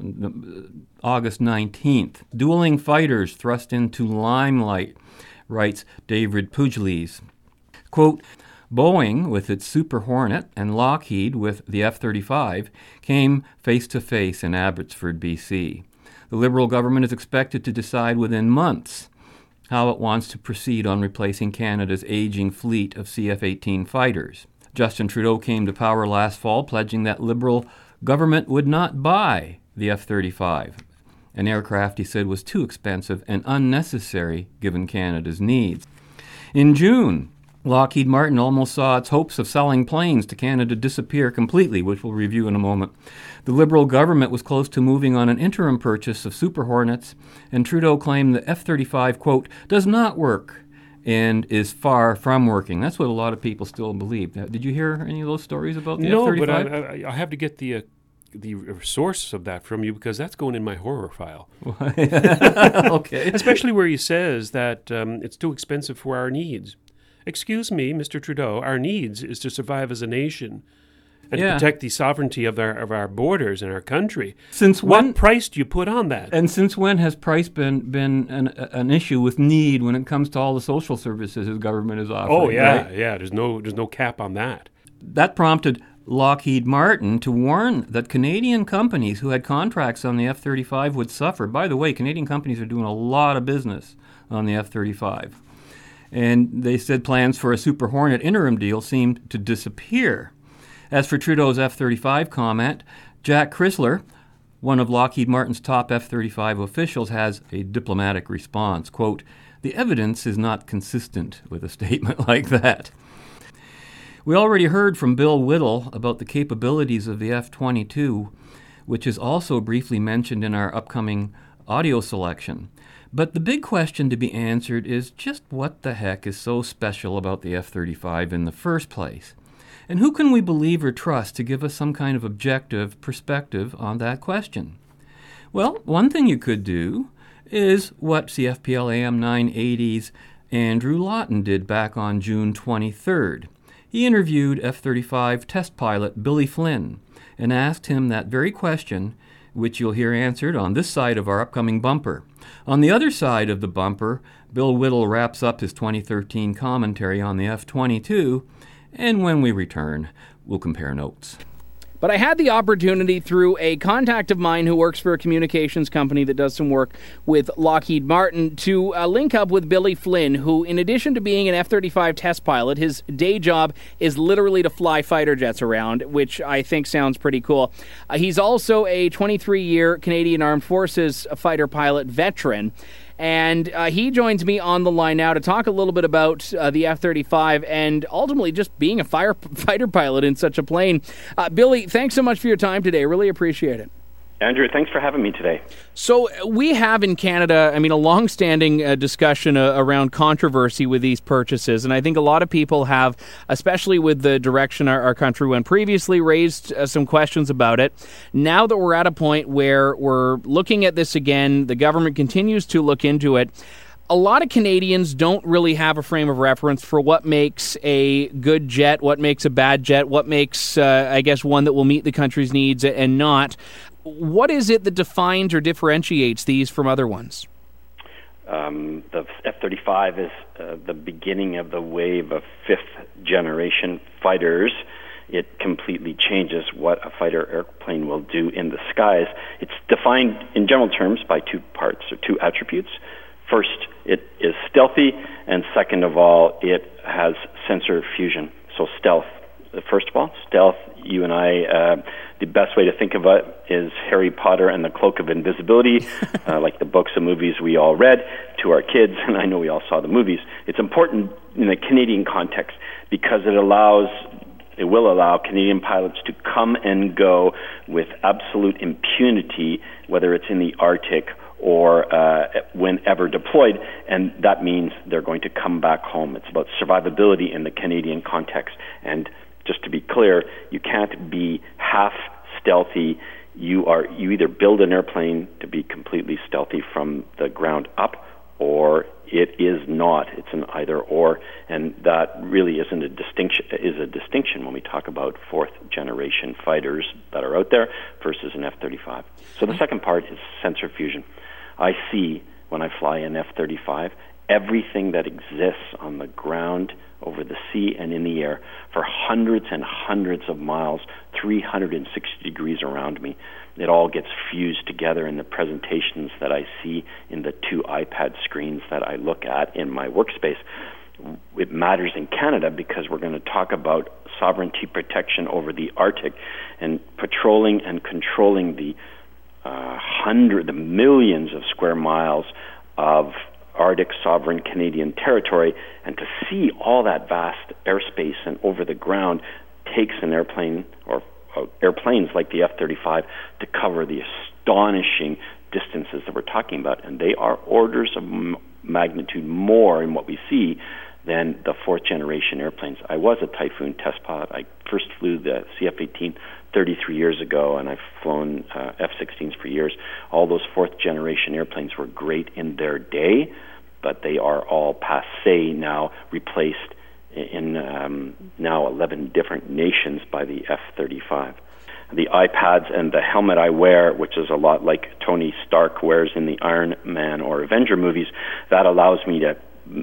August 19th. Dueling fighters thrust into limelight, writes David Pugliese. Quote, Boeing, with its Super Hornet, and Lockheed, with the F 35, came face to face in Abbotsford, BC. The Liberal government is expected to decide within months how it wants to proceed on replacing Canada's aging fleet of CF 18 fighters. Justin Trudeau came to power last fall, pledging that Liberal government would not buy the F 35, an aircraft he said was too expensive and unnecessary given Canada's needs. In June, Lockheed Martin almost saw its hopes of selling planes to Canada disappear completely, which we'll review in a moment. The Liberal government was close to moving on an interim purchase of Super Hornets, and Trudeau claimed the F 35, quote, does not work and is far from working. That's what a lot of people still believe. Did you hear any of those stories about the no, F 35? No, but I, I, I have to get the. Uh, the source of that from you because that's going in my horror file. okay. Especially where he says that um, it's too expensive for our needs. Excuse me, Mr. Trudeau, our needs is to survive as a nation and Yeah. to protect the sovereignty of our of our borders and our country. Since what when- price do you put on that? And since when has price been been an, an issue with need when it comes to all the social services his government is offering? oh yeah, right? yeah. There's no there's no cap on that. That prompted Lockheed Martin to warn that Canadian companies who had contracts on the F 35 would suffer. By the way, Canadian companies are doing a lot of business on the F 35. And they said plans for a Super Hornet interim deal seemed to disappear. As for Trudeau's F 35 comment, Jack Crisler, one of Lockheed Martin's top F 35 officials, has a diplomatic response. Quote, the evidence is not consistent with a statement like that. We already heard from Bill Whittle about the capabilities of the F 22, which is also briefly mentioned in our upcoming audio selection. But the big question to be answered is just what the heck is so special about the F 35 in the first place? And who can we believe or trust to give us some kind of objective perspective on that question? Well, one thing you could do is what CFPL AM 980's Andrew Lawton did back on June 23rd. He interviewed F 35 test pilot Billy Flynn and asked him that very question, which you'll hear answered on this side of our upcoming bumper. On the other side of the bumper, Bill Whittle wraps up his 2013 commentary on the F 22 and when we return, we'll compare notes. But I had the opportunity through a contact of mine who works for a communications company that does some work with Lockheed Martin to uh, link up with Billy Flynn, who, in addition to being an F 35 test pilot, his day job is literally to fly fighter jets around, which I think sounds pretty cool. Uh, he's also a 23 year Canadian Armed Forces fighter pilot veteran. And uh, he joins me on the line now to talk a little bit about uh, the F 35 and ultimately just being a firefighter pilot in such a plane. Uh, Billy, thanks so much for your time today. Really appreciate it. Andrew, thanks for having me today. So, we have in Canada, I mean, a long-standing uh, discussion uh, around controversy with these purchases, and I think a lot of people have, especially with the direction our, our country went previously, raised uh, some questions about it. Now that we're at a point where we're looking at this again, the government continues to look into it a lot of Canadians don't really have a frame of reference for what makes a good jet, what makes a bad jet, what makes, uh, I guess, one that will meet the country's needs and not what is it that defines or differentiates these from other ones? Um, the F 35 is uh, the beginning of the wave of fifth generation fighters. It completely changes what a fighter airplane will do in the skies. It's defined in general terms by two parts or two attributes. First, it is stealthy, and second of all, it has sensor fusion. So, stealth. First of all, stealth. You and I. Uh, the best way to think of it is Harry Potter and the Cloak of Invisibility, uh, like the books and movies we all read to our kids, and I know we all saw the movies. It's important in the Canadian context because it allows it will allow Canadian pilots to come and go with absolute impunity, whether it's in the Arctic or uh, whenever deployed, and that means they're going to come back home. It's about survivability in the Canadian context, and just to be clear, you can't be half stealthy. You are you either build an airplane to be completely stealthy from the ground up, or it is not. It's an either or, and that really isn't a distinction. Is a distinction when we talk about fourth generation fighters that are out there versus an F-35. So the mm-hmm. second part is sensor fusion. I see when I fly an F-35 everything that exists on the ground over the sea and in the air for hundreds and hundreds of miles, 360 degrees around me. It all gets fused together in the presentations that I see in the two iPad screens that I look at in my workspace. It matters in Canada because we're going to talk about sovereignty protection over the Arctic and patrolling and controlling the uh, hundred, the millions of square miles of Arctic sovereign Canadian territory, and to see all that vast airspace and over the ground takes an airplane or uh, airplanes like the F-35 to cover the astonishing distances that we're talking about, and they are orders of m- magnitude more in what we see than the fourth generation airplanes. I was a Typhoon test pilot. I first flew the CF-18 33 years ago, and I've flown uh, F-16s for years. All those fourth generation airplanes were great in their day, but they are all passe now, replaced in um, now 11 different nations by the F-35 the iPads and the helmet I wear, which is a lot like Tony Stark wears in the Iron Man or Avenger movies, that allows me to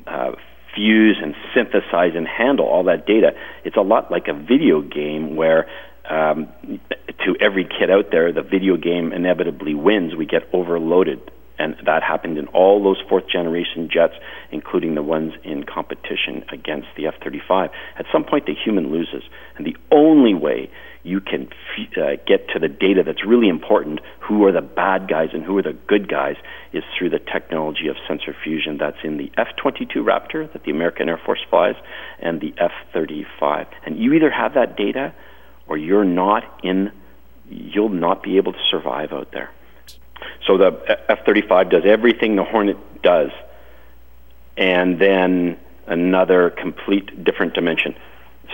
uh, fuse and synthesize and handle all that data. It's a lot like a video game where um, to every kid out there, the video game inevitably wins. We get overloaded. And that happened in all those fourth generation jets, including the ones in competition against the F 35. At some point, the human loses. And the only way you can uh, get to the data that's really important who are the bad guys and who are the good guys is through the technology of sensor fusion that's in the F 22 Raptor that the American Air Force flies and the F 35. And you either have that data or you're not in, you'll not be able to survive out there. So the F 35 does everything the Hornet does, and then another complete different dimension.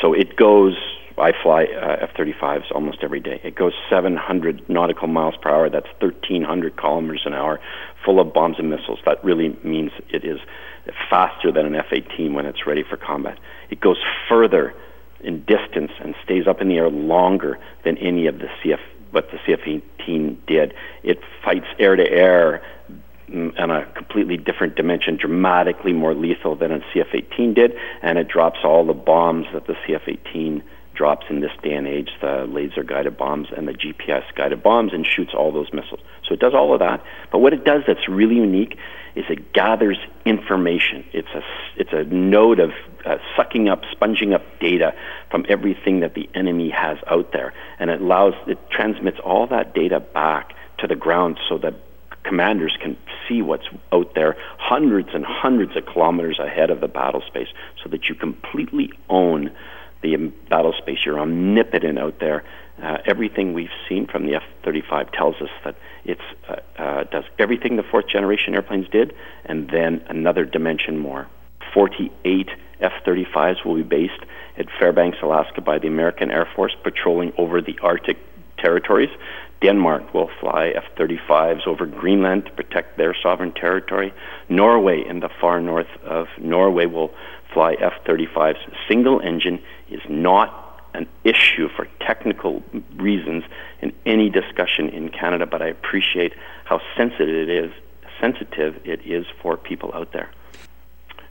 So it goes I fly uh, F-35s almost every day. It goes 700 nautical miles per hour. That's 1,300 kilometers an hour, full of bombs and missiles. That really means it is faster than an F-18 when it's ready for combat. It goes further in distance and stays up in the air longer than any of the CF what the CF-18 did. It fights air to air mm, on a completely different dimension, dramatically more lethal than a CF-18 did, and it drops all the bombs that the CF-18 drops in this day and age the laser guided bombs and the GPS guided bombs and shoots all those missiles. So it does all of that. But what it does that's really unique is it gathers information. It's a, it's a node of uh, sucking up, sponging up data from everything that the enemy has out there. And it allows, it transmits all that data back to the ground so that commanders can see what's out there hundreds and hundreds of kilometers ahead of the battle space so that you completely own the battle space. You're omnipotent out there. Uh, everything we've seen from the F-35 tells us that it uh, uh, does everything the fourth generation airplanes did, and then another dimension more. 48 F-35s will be based at Fairbanks, Alaska, by the American Air Force, patrolling over the Arctic territories. Denmark will fly F 35s over Greenland to protect their sovereign territory. Norway, in the far north of Norway, will fly F 35s single engine is not an issue for technical reasons in any discussion in Canada, but I appreciate how sensitive it is, sensitive it is for people out there.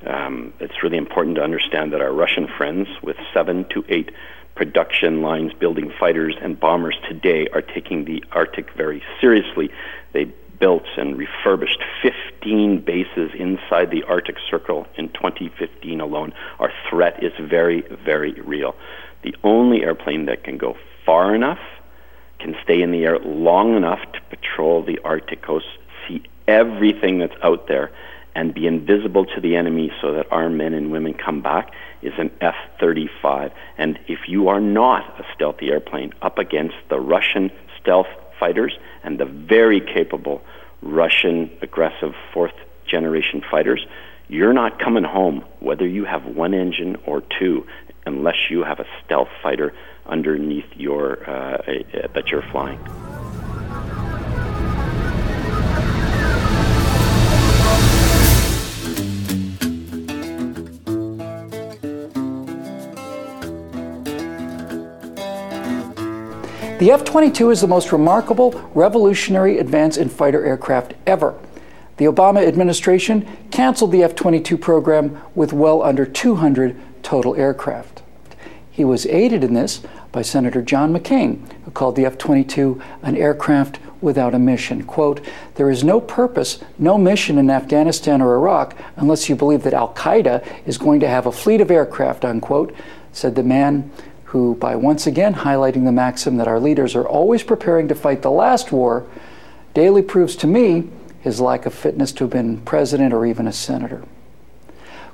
Um, it's really important to understand that our Russian friends, with seven to eight production lines building fighters and bombers today, are taking the Arctic very seriously. They built and refurbished 15 bases inside the Arctic Circle in 2015 alone. Our threat is very, very real. The only airplane that can go far enough, can stay in the air long enough to patrol the Arctic coast, see everything that's out there, and be invisible to the enemy so that our men and women come back is an F 35. And if you are not a stealthy airplane up against the Russian stealth fighters and the very capable Russian aggressive fourth generation fighters, you're not coming home whether you have one engine or two unless you have a stealth fighter underneath your uh, that you're flying. The F 22 is the most remarkable, revolutionary advance in fighter aircraft ever. The Obama administration canceled the F 22 program with well under 200 total aircraft. He was aided in this by Senator John McCain, who called the F 22 an aircraft without a mission. Quote, There is no purpose, no mission in Afghanistan or Iraq unless you believe that Al Qaeda is going to have a fleet of aircraft, unquote, said the man who, by once again highlighting the maxim that our leaders are always preparing to fight the last war, daily proves to me his lack of fitness to have been president or even a senator.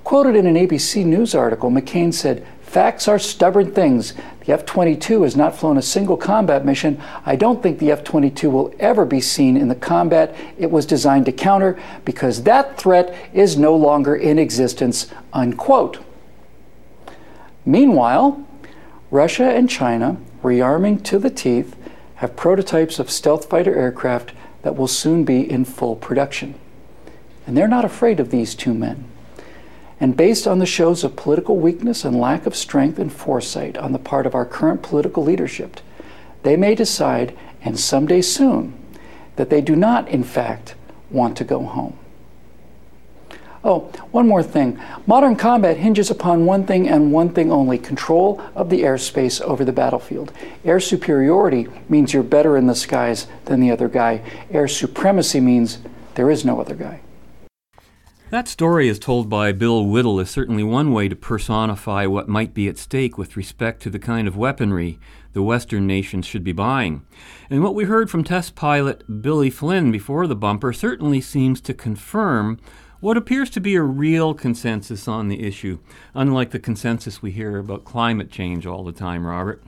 Quoted in an ABC News article, McCain said, Facts are stubborn things. The F 22 has not flown a single combat mission. I don't think the F 22 will ever be seen in the combat it was designed to counter because that threat is no longer in existence. Unquote. Meanwhile, Russia and China, rearming to the teeth, have prototypes of stealth fighter aircraft that will soon be in full production. And they're not afraid of these two men. And based on the shows of political weakness and lack of strength and foresight on the part of our current political leadership, they may decide, and someday soon, that they do not, in fact, want to go home. Oh, one more thing. Modern combat hinges upon one thing and one thing only control of the airspace over the battlefield. Air superiority means you're better in the skies than the other guy. Air supremacy means there is no other guy. That story, as told by Bill Whittle, is certainly one way to personify what might be at stake with respect to the kind of weaponry the Western nations should be buying. And what we heard from test pilot Billy Flynn before the bumper certainly seems to confirm what appears to be a real consensus on the issue, unlike the consensus we hear about climate change all the time, Robert.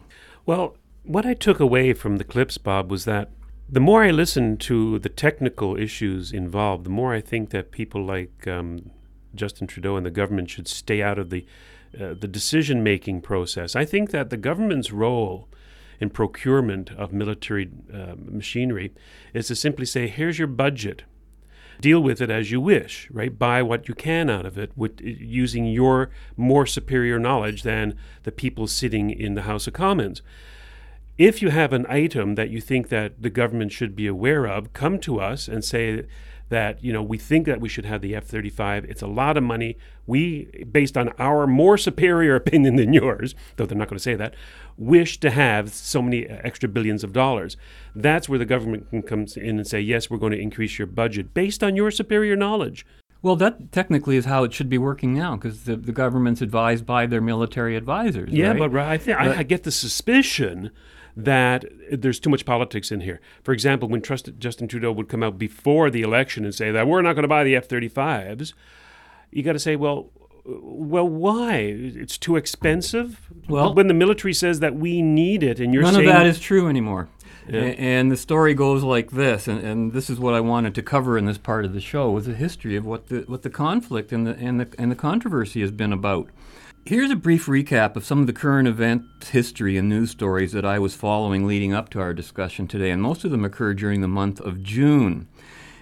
Well, what I took away from the clips, Bob, was that the more I listen to the technical issues involved, the more I think that people like um, Justin Trudeau and the government should stay out of the uh, the decision making process. I think that the government's role in procurement of military uh, machinery is to simply say, "Here's your budget." Deal with it as you wish, right? Buy what you can out of it with using your more superior knowledge than the people sitting in the House of Commons if you have an item that you think that the government should be aware of, come to us and say that you know we think that we should have the F-35. It's a lot of money. We, based on our more superior opinion than yours, though they're not going to say that, wish to have so many extra billions of dollars. That's where the government can come in and say, yes, we're going to increase your budget based on your superior knowledge. Well, that technically is how it should be working now, because the, the government's advised by their military advisors. Yeah, right? but I, think, I, I get the suspicion that there's too much politics in here. For example, when Justin Trudeau would come out before the election and say that we're not going to buy the F 35s, you got to say, well, well, why? It's too expensive. Well, when the military says that we need it, and you're none saying of that is true anymore. Yeah. And the story goes like this, and, and, this is what I wanted to cover in this part of the show: was the history of what the what the conflict and the and the and the controversy has been about. Here's a brief recap of some of the current event history and news stories that I was following leading up to our discussion today, and most of them occurred during the month of June.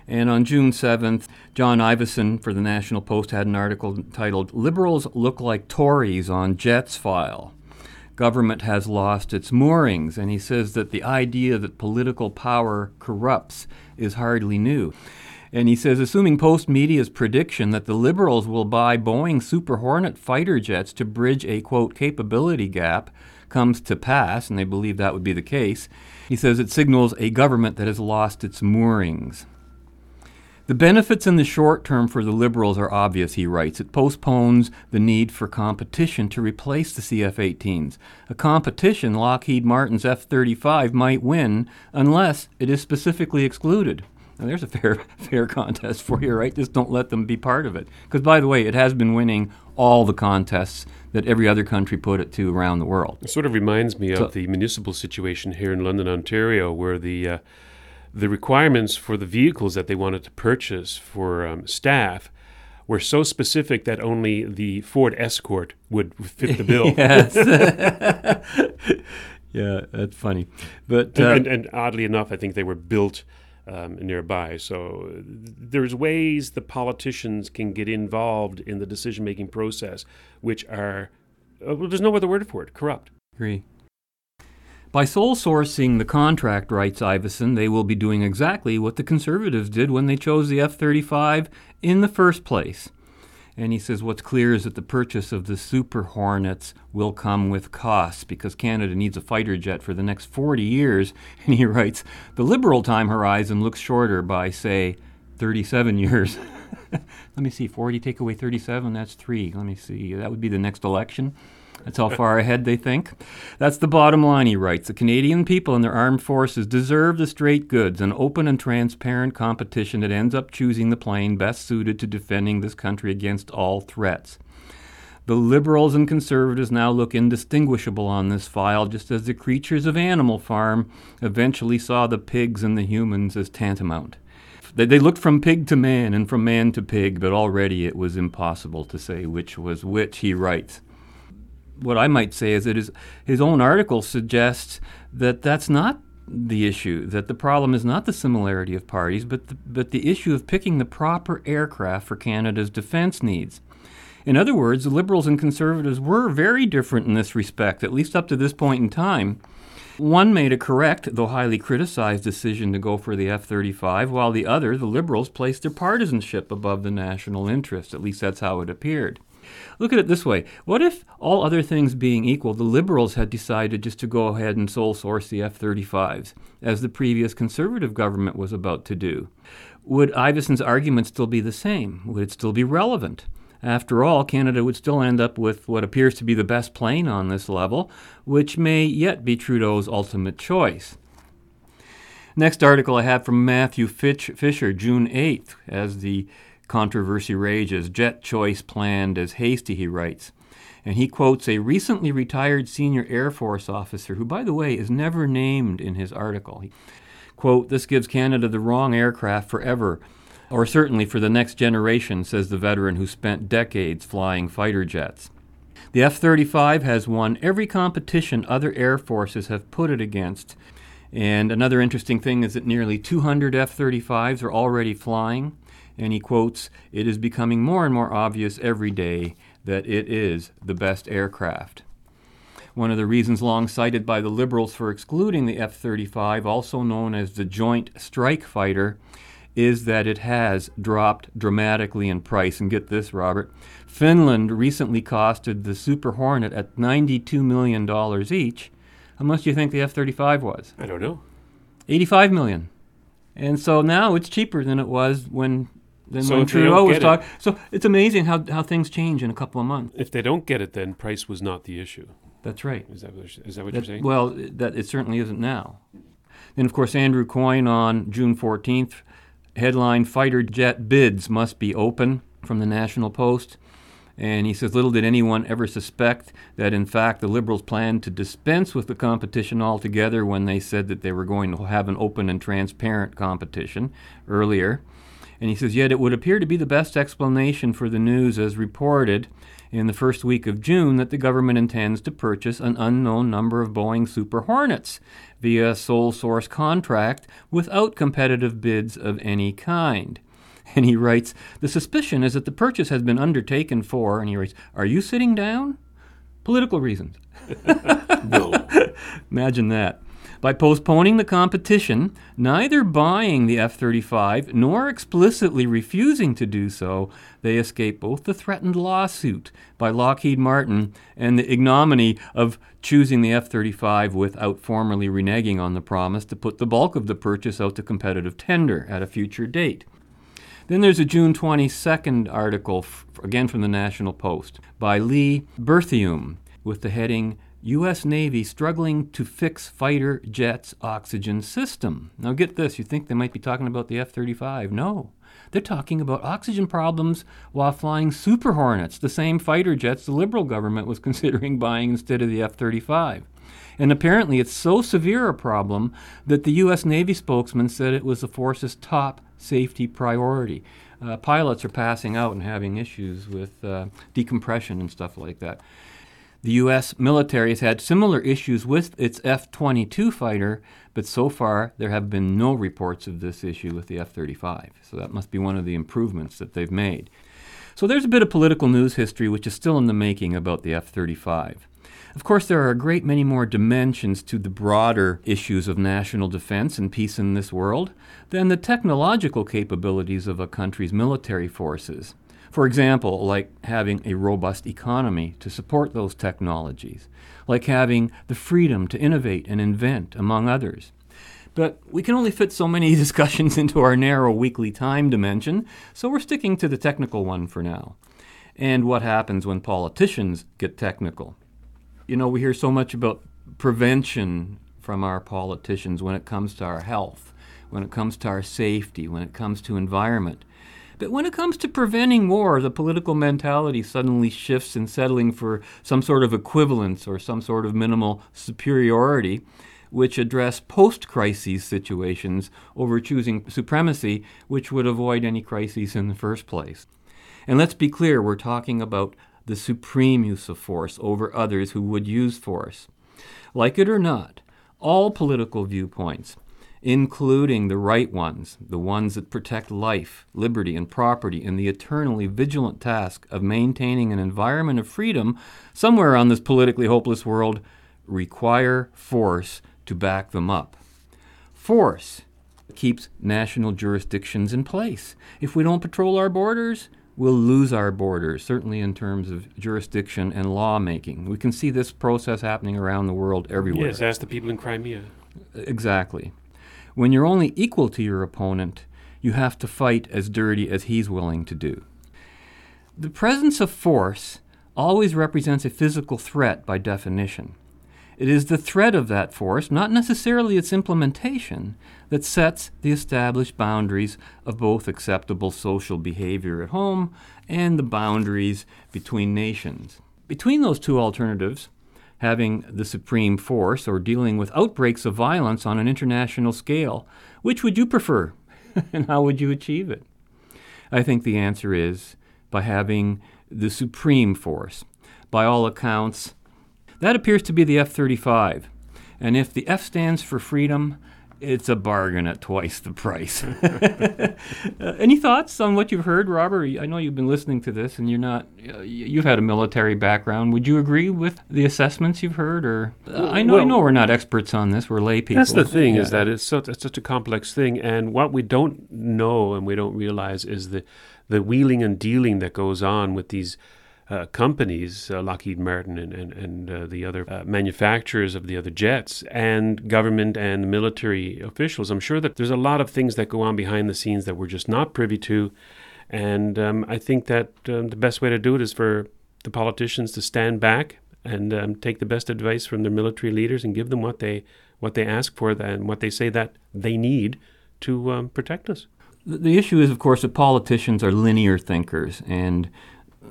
And on June 7th, John Ivison for the National Post had an article titled Liberals Look Like Tories on Jets File. Government has lost its moorings, and he says that the idea that political power corrupts is hardly new. And he says, assuming Postmedia's prediction that the Liberals will buy Boeing Super Hornet fighter jets to bridge a, quote, capability gap comes to pass, and they believe that would be the case, he says it signals a government that has lost its moorings. The benefits in the short term for the Liberals are obvious, he writes. It postpones the need for competition to replace the CF 18s. A competition Lockheed Martin's F 35 might win unless it is specifically excluded. Now, there's a fair fair contest for you, right? Just don't let them be part of it. Because, by the way, it has been winning all the contests that every other country put it to around the world. It sort of reminds me so, of the municipal situation here in London, Ontario, where the uh, the requirements for the vehicles that they wanted to purchase for um, staff were so specific that only the Ford Escort would fit the bill. yes. yeah, that's funny. But uh, and, and, and oddly enough, I think they were built um, nearby. So there's ways the politicians can get involved in the decision making process, which are uh, well, there's no other word for it corrupt. Agree. By sole sourcing the contract, writes Ivison, they will be doing exactly what the conservatives did when they chose the F 35 in the first place. And he says what's clear is that the purchase of the Super Hornets will come with costs because Canada needs a fighter jet for the next 40 years. And he writes the liberal time horizon looks shorter by, say, 37 years. Let me see, 40 take away 37, that's three. Let me see, that would be the next election. That's how far ahead they think. That's the bottom line, he writes. The Canadian people and their armed forces deserve the straight goods, an open and transparent competition that ends up choosing the plane best suited to defending this country against all threats. The liberals and conservatives now look indistinguishable on this file, just as the creatures of Animal Farm eventually saw the pigs and the humans as tantamount. They, they looked from pig to man and from man to pig, but already it was impossible to say which was which, he writes what I might say is that his, his own article suggests that that's not the issue, that the problem is not the similarity of parties, but the, but the issue of picking the proper aircraft for Canada's defense needs. In other words, the Liberals and Conservatives were very different in this respect, at least up to this point in time. One made a correct, though highly criticized, decision to go for the F 35, while the other, the Liberals, placed their partisanship above the national interest. At least that's how it appeared. Look at it this way What if, all other things being equal, the Liberals had decided just to go ahead and sole source the F 35s, as the previous Conservative government was about to do? Would Ivison's argument still be the same? Would it still be relevant? After all, Canada would still end up with what appears to be the best plane on this level, which may yet be Trudeau's ultimate choice. Next article I have from Matthew Fitch, Fisher, June 8th, as the controversy rages. Jet choice planned as hasty, he writes. And he quotes a recently retired senior Air Force officer, who, by the way, is never named in his article. He, quote, This gives Canada the wrong aircraft forever or certainly for the next generation, says the veteran who spent decades flying fighter jets. The F 35 has won every competition other air forces have put it against. And another interesting thing is that nearly 200 F 35s are already flying. And he quotes, It is becoming more and more obvious every day that it is the best aircraft. One of the reasons long cited by the Liberals for excluding the F 35, also known as the Joint Strike Fighter, is that it has dropped dramatically in price. And get this, Robert Finland recently costed the Super Hornet at $92 million each. How much do you think the F 35 was? I don't know. 85 million. And so now it's cheaper than it was when than So when Trudeau was it- talking. So it's amazing how, how things change in a couple of months. If they don't get it, then price was not the issue. That's right. Is that that what That- you're saying? Well, that it certainly isn't now. Then, of course, Andrew Coyne on June 14th, headline Fighter jet bids must be open from the National Post. And he says, Little did anyone ever suspect that, in fact, the Liberals planned to dispense with the competition altogether when they said that they were going to have an open and transparent competition earlier. And he says, Yet it would appear to be the best explanation for the news as reported in the first week of June that the government intends to purchase an unknown number of Boeing Super Hornets via a sole source contract without competitive bids of any kind. And he writes, The suspicion is that the purchase has been undertaken for, and he writes, Are you sitting down? Political reasons. no. Imagine that. By postponing the competition, neither buying the F 35 nor explicitly refusing to do so, they escape both the threatened lawsuit by Lockheed Martin and the ignominy of choosing the F 35 without formally reneging on the promise to put the bulk of the purchase out to competitive tender at a future date. Then there's a June 22nd article, again from the National Post, by Lee Berthiaume, with the heading U.S. Navy struggling to fix fighter jets' oxygen system. Now, get this you think they might be talking about the F 35. No. They're talking about oxygen problems while flying Super Hornets, the same fighter jets the Liberal government was considering buying instead of the F 35. And apparently, it's so severe a problem that the U.S. Navy spokesman said it was the force's top safety priority. Uh, pilots are passing out and having issues with uh, decompression and stuff like that. The U.S. military has had similar issues with its F 22 fighter, but so far there have been no reports of this issue with the F 35. So that must be one of the improvements that they've made. So there's a bit of political news history which is still in the making about the F 35. Of course, there are a great many more dimensions to the broader issues of national defense and peace in this world than the technological capabilities of a country's military forces. For example, like having a robust economy to support those technologies, like having the freedom to innovate and invent, among others. But we can only fit so many discussions into our narrow weekly time dimension, so we're sticking to the technical one for now. And what happens when politicians get technical? You know, we hear so much about prevention from our politicians when it comes to our health, when it comes to our safety, when it comes to environment. But when it comes to preventing war, the political mentality suddenly shifts in settling for some sort of equivalence or some sort of minimal superiority, which address post crises situations over choosing supremacy, which would avoid any crises in the first place. And let's be clear, we're talking about the supreme use of force over others who would use force. Like it or not, all political viewpoints, including the right ones, the ones that protect life, liberty, and property, and the eternally vigilant task of maintaining an environment of freedom somewhere on this politically hopeless world, require force to back them up. Force keeps national jurisdictions in place. If we don't patrol our borders, we'll lose our borders, certainly in terms of jurisdiction and lawmaking. We can see this process happening around the world everywhere. Yes, ask the people in Crimea. Exactly. When you're only equal to your opponent, you have to fight as dirty as he's willing to do. The presence of force always represents a physical threat by definition. It is the threat of that force, not necessarily its implementation, that sets the established boundaries of both acceptable social behavior at home and the boundaries between nations. Between those two alternatives, having the supreme force or dealing with outbreaks of violence on an international scale, which would you prefer and how would you achieve it? I think the answer is by having the supreme force. By all accounts, that appears to be the F 35. And if the F stands for freedom, it's a bargain at twice the price. uh, any thoughts on what you've heard, Robert? I know you've been listening to this, and you're not. Uh, you've had a military background. Would you agree with the assessments you've heard, or uh, I know Well- I know we're not experts on this. We're lay people. That's the thing Yeah. is that it's, so, it's such a complex thing, and what we don't know and we don't realize is the the wheeling and dealing that goes on with these uh, companies, uh, Lockheed Martin and and, and uh, the other uh, manufacturers of the other jets, and government and military officials. I'm sure that there's a lot of things that go on behind the scenes that we're just not privy to, and um, I think that um, the best way to do it is for the politicians to stand back and um, take the best advice from their military leaders and give them what they what they ask for and what they say that they need to um, protect us. The- issue is, of course, that politicians are linear thinkers, and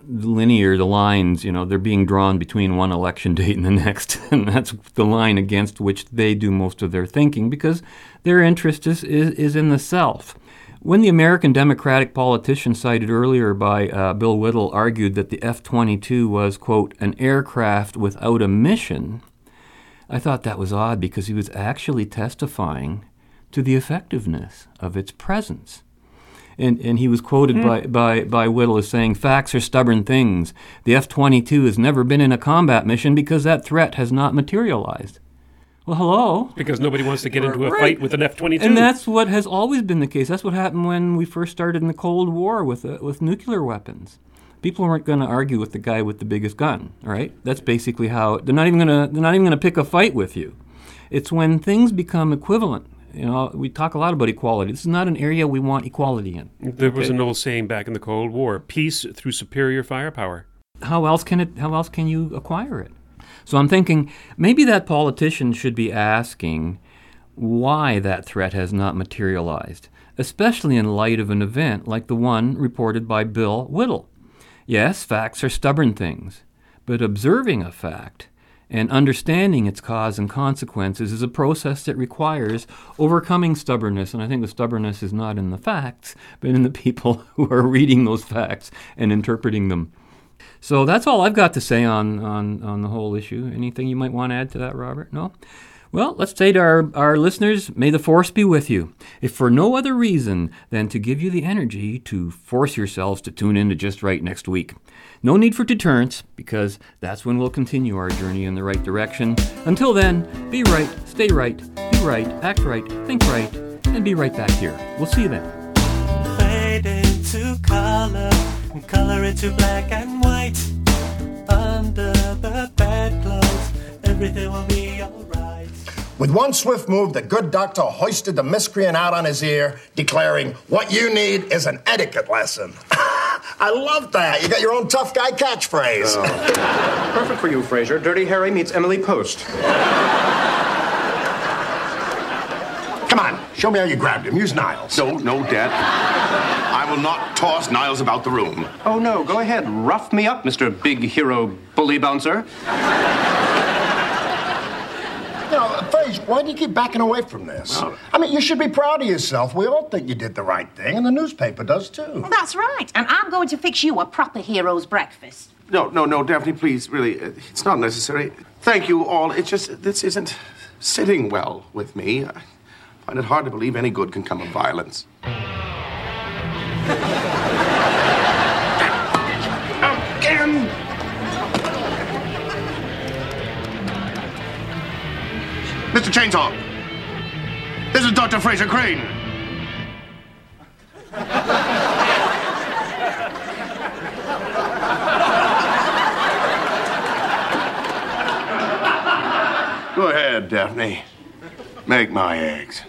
linear, the lines, you know, they're being drawn between one election date and the next, and that's the line against which they do most of their thinking because their interest is, is, is in the self. When the American Democratic politician cited earlier by uh, Bill Whittle argued that the F 22 was, quote, an aircraft without a mission, I thought that was odd because he was actually testifying to the effectiveness of its presence. And, and he was quoted Hmm. by, by, by Whittle as saying, Facts are stubborn things. The F 22 has never been in a combat mission because that threat has not materialized. Well, hello. Because nobody wants to get into a Right. fight with an F 22. And that's what has always been the case. That's what happened when we first started in the Cold War with, uh, with nuclear weapons. People weren't going to argue with the guy with the biggest gun, all right? That's basically how they're not even going to they're not even going to pick a fight with you. It's when things become equivalent. You know, we talk a lot about equality. This is not an area we want equality in. There was Okay? an old saying back in the Cold War: "Peace through superior firepower." how else can it how else can you acquire it so i'm thinking maybe that politician should be asking why that threat has not materialized especially in light of an event like the one reported by bill whittle yes facts are stubborn things but observing a fact and understanding its cause and consequences is a process that requires overcoming stubbornness. And I think the stubbornness is not in the facts, but in the people who are reading those facts and interpreting them. So that's all I've got to say on, on, on the whole issue. Anything you might want to add to that, Robert? No? Well, let's say to our, our listeners, may the force be with you, if for no other reason than to give you the energy to force yourselves to tune in to Just Right next week. No need for deterrence, because that's when we'll continue our journey in the right direction. Until then, be right, stay right, be right, act right, think right, and be right back here. We'll see you then. fade into color color into black and white. Under the bedclothes, everything will be alright. With one swift move, the good doctor hoisted the miscreant out on his ear, declaring, What you need is an etiquette lesson. I love that. You got your own tough guy catchphrase. Oh. Perfect for you, Frasier. Dirty Harry meets Emily Post. Come on, show me how you grabbed him. Use Niles. No, no, Dad. I will not toss Niles about the room. Oh, no, go ahead. Rough me up, Mr. Big Hero Bully Bouncer. Now, Frasier, why do you keep backing away from this? I mean, you should be proud of yourself. We all think you did the right thing, and the newspaper does too. That's right. And I'm going to fix you a proper hero's breakfast. No, no, no, Daphne, please, really, uh, it's not necessary. Thank you all. It's just, this isn't sitting well with me. I find it hard to believe any good can come of violence. Mr. Chainsaw. This is Dr. Frasier Crane. Go ahead, Daphne. Make my eggs.